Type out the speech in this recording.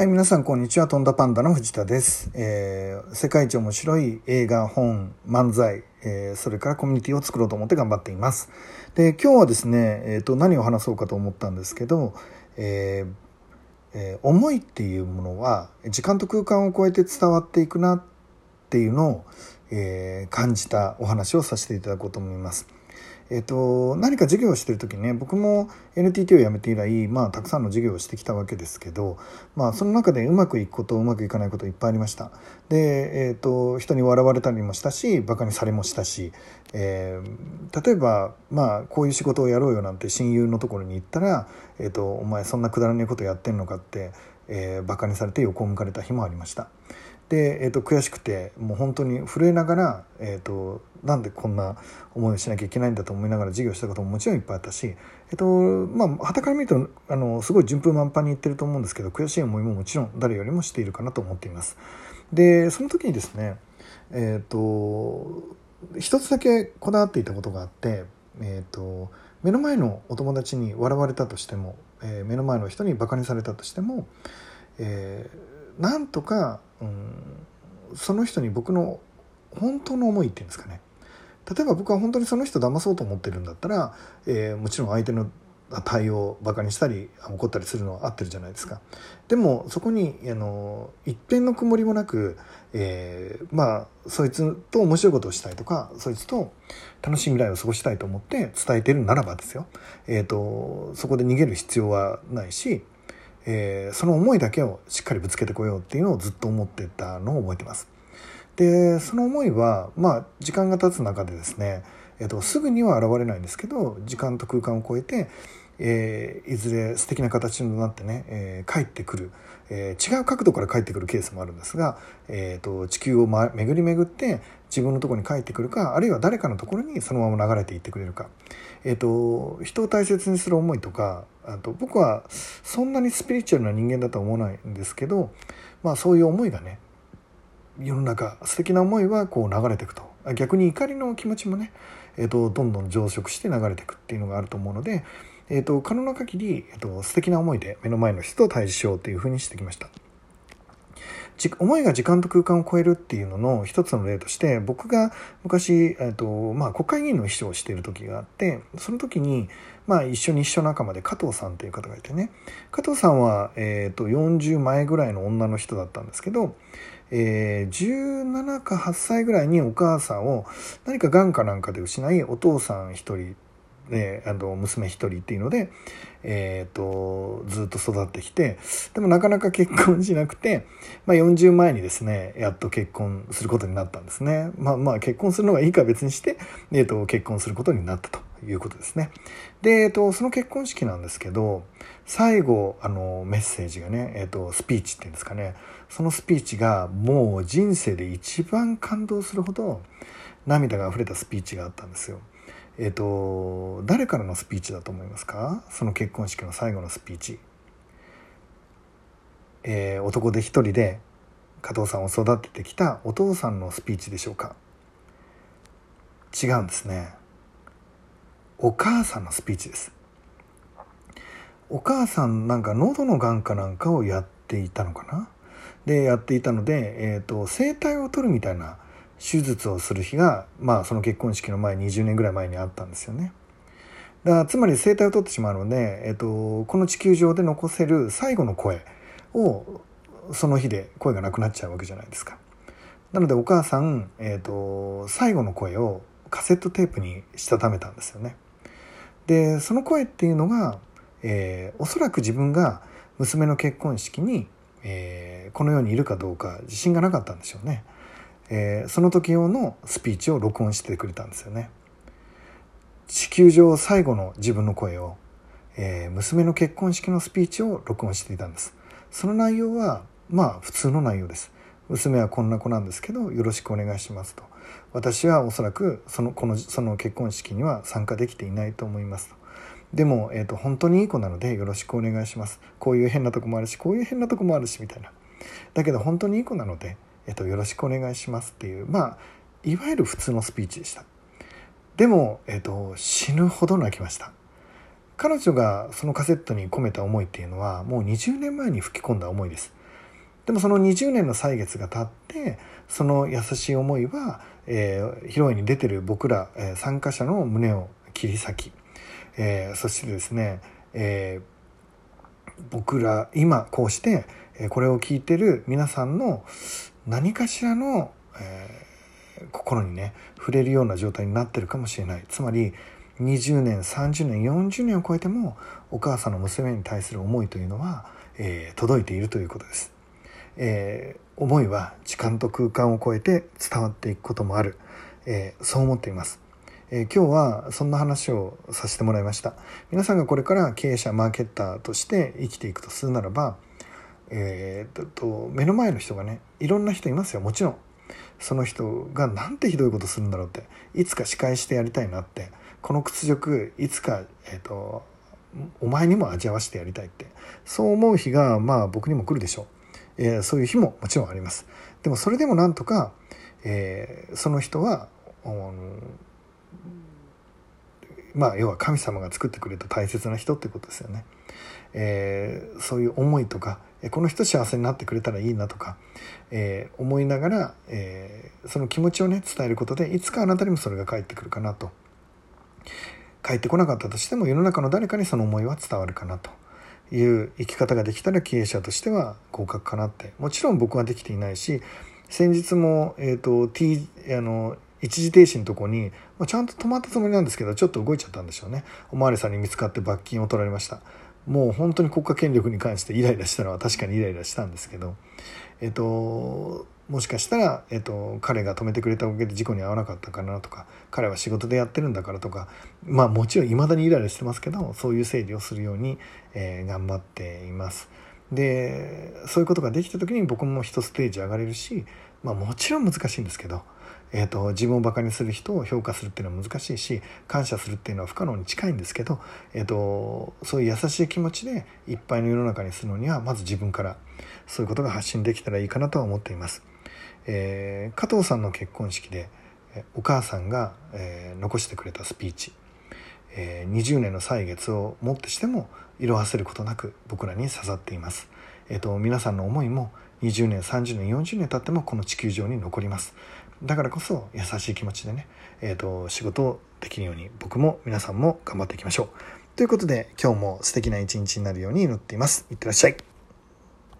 はい、皆さん、こんにちは。とんだパンダの藤田です。えー世界一面白い映画、本、漫才、えーそれからコミュニティを作ろうと思って頑張っています。で、今日はですね、えっ、と、何を話そうかと思ったんですけど、えーえー思いっていうものは、時間と空間を超えて伝わっていくなっていうのを、えー感じたお話をさせていただこうと思います。えっと、何か授業をしてる時ね僕も NTT を辞めて以来、まあ、たくさんの授業をしてきたわけですけど、まあ、その中でうまくいくことうまくいかないこといっぱいありましたで、えっと、人に笑われたりもしたしバカにされもしたし、えー例えば、まあ、こういう仕事をやろうよなんて親友のところに行ったら「えっと、お前そんなくだらねえことやってんのか」って、えーバカにされて横を向かれた日もありました。で、えー、と悔しくてもう本当に震えながら、えー、となんでこんな思いをしなきゃいけないんだと思いながら授業したことももちろんいっぱいあったし、えーとまあ傍から見るとあのすごい順風満帆にいってると思うんですけど悔しい思いももちろん誰よりもしているかなと思っています。でその時にですねえっ、と一つだけこだわっていたことがあって、えー、と目の前のお友達に笑われたとしても、えー目の前の人にバカにされたとしても、えーなんとか、うん、その人に僕の本当の思いっていうんですかね。例えば僕は本当にその人騙そうと思ってるんだったら、えーもちろん相手の対応をバカにしたり怒ったりするのは合ってるじゃないですか。でもそこにあの一辺の曇りもなく、えーまあそいつと面白いことをしたいとかそいつと楽しい未来を過ごしたいと思って伝えてるならばですよ、えー、とそこで逃げる必要はないし、えーその思いだけをしっかりぶつけてこようっていうのをずっと思ってたのを覚えてます。でその思いはまあ時間が経つ中でですね、えー、とすぐには現れないんですけど時間と空間を超えて、えーいずれ素敵な形になってね、えー帰ってくる、えー違う角度から帰ってくるケースもあるんですが、えー、と地球を、ま、巡り巡って自分のところに帰ってくるかあるいは誰かのところにそのまま流れていってくれるか、えー、と人を大切にする思いとかあと僕はそんなにスピリチュアルな人間だとは思わないんですけど、まあ、そういう思いがね世の中素敵な思いはこう流れていくと。逆に怒りの気持ちもね、えー、とどんどん増殖して流れていくっていうのがあると思うので、えー、と可能な限り、えー、と素敵な思いで目の前の人と対峙しようというふうにしてきました。思いが時間と空間を超えるっていうのの一つの例として僕が昔、えーとまあ、国会議員の秘書をしている時があってその時に、まあ、一緒に秘書仲間で加藤さんという方がいてね加藤さんは、えー、と40前ぐらいの女の人だったんですけど、えー17か8歳ぐらいにお母さんを何かがんかなんかで失いお父さん一人であの娘一人っていうので、えー、とずっと育ってきてでもなかなか結婚しなくて、まあ、40前にですねやっと結婚することになったんですね。まあまあ結婚するのがいいか別にして、えー、と結婚することになったということですね。で、えー、とその結婚式なんですけど最後あのメッセージがね、えー、とスピーチっていうんですかねそのスピーチがもう人生で一番感動するほど涙が溢れたスピーチがあったんですよ。えっ、と誰からのスピーチだと思いますか？その結婚式の最後のスピーチ。えー男で一人で加藤さんを育ててきたお父さんのスピーチでしょうか？違うんですね。お母さんのスピーチです。お母さんなんか喉のがんかなんかをやっていたのかな？でやっていたので、えー、と声帯を取るみたいな手術をする日が、まあ、その結婚式の前20年ぐらい前にあったんですよね。だからつまり声帯を取ってしまうので、えー、とこの地球上で残せる最後の声をその日で声がなくなっちゃうわけじゃないですか。なのでお母さん、えー、と最後の声をカセットテープにしたためたんですよね。でその声っていうのが、えーおそらく自分が娘の結婚式に、えーこの世にいるかどうか自信がなかったんでしょうね、えーその時用のスピーチを録音してくれたんですよね。地球上最後の自分の声を、えー娘の結婚式のスピーチを録音していたんです。その内容はまあ普通の内容です。娘はこんな子なんですけどよろしくお願いしますと。私はおそらくそのこのその結婚式には参加できていないと思いますと。でも、えー、と本当にいい子なのでよろしくお願いします。こういう変なとこもあるしこういう変なとこもあるしみたいな。だけど本当にいい子なので、えー、とよろしくお願いしますっていうまあいわゆる普通のスピーチでした。でも、えー、と死ぬほど泣きました。彼女がそのカセットに込めた思いっていうのはもう20年前に吹き込んだ思いです。でもその20年の歳月が経ってその優しい思いは、えー、披露宴に出てる僕ら、えー、参加者の胸を切り裂き、えー、そしてですね、えー、僕ら今こうしてこれを聞いてる皆さんの何かしらの、えー、心にね触れるような状態になってるかもしれない。つまり20年30年40年を超えてもお母さんの娘に対する思いというのは、えー、届いているということです、えー、思いは時間と空間を超えて伝わっていくこともある、えー、そう思っています。え、今日はそんな話をさせてもらいました。皆さんがこれから経営者マーケッターとして生きていくとするならば、えー、と目の前の人がねいろんな人いますよ。もちろん。その人がなんてひどいことするんだろうって。いつか仕返してやりたいなって。この屈辱いつか、えーと、お前にも味わわせてやりたいって。そう思う日がまあ僕にも来るでしょう、えー、そういう日ももちろんあります。でもそれでもなんとか、えー、その人は、まあ要は神様が作ってくれた大切な人ってことですよね。えー、そういう思いとかこの人幸せになってくれたらいいなとか、えー、思いながら、えー、その気持ちをね伝えることでいつかあなたにもそれが返ってくるかなと。返ってこなかったとしても世の中の誰かにその思いは伝わるかなと。いう生き方ができたら経営者としては合格かなって。もちろん僕はできていないし先日も、えーと T、あの一時停止のとこに、まあ、ちゃんと止まったつもりなんですけどちょっと動いちゃったんでしょうね。お巡りさんに見つかって罰金を取られました。もう本当に国家権力に関してイライラしたのは確かにイライラしたんですけどえっともしかしたら、えっと、彼が止めてくれたおかげで事故に遭わなかったかなとか彼は仕事でやってるんだからとかまあもちろんいまだにイライラしてますけどそういう整理をするように、えー、頑張っています。でそういうことができた時に僕も一ステージ上がれるし、まあ、もちろん難しいんですけどえーと、自分をバカにする人を評価するっていうのは難しいし感謝するっていうのは不可能に近いんですけど、えーと、そういう優しい気持ちでいっぱいの世の中にするのにはまず自分からそういうことが発信できたらいいかなとは思っています。えー、加藤さんの結婚式でお母さんが、えー、残してくれたスピーチ、えー、20年の歳月をもってしても色あせることなく僕らに刺さっています。えーと皆さんの思いも20年30年40年経ってもこの地球上に残ります。だからこそ優しい気持ちでね、えーと、仕事をできるように僕も皆さんも頑張っていきましょう。ということで今日も素敵な一日になるように祈っています。いってらっしゃい。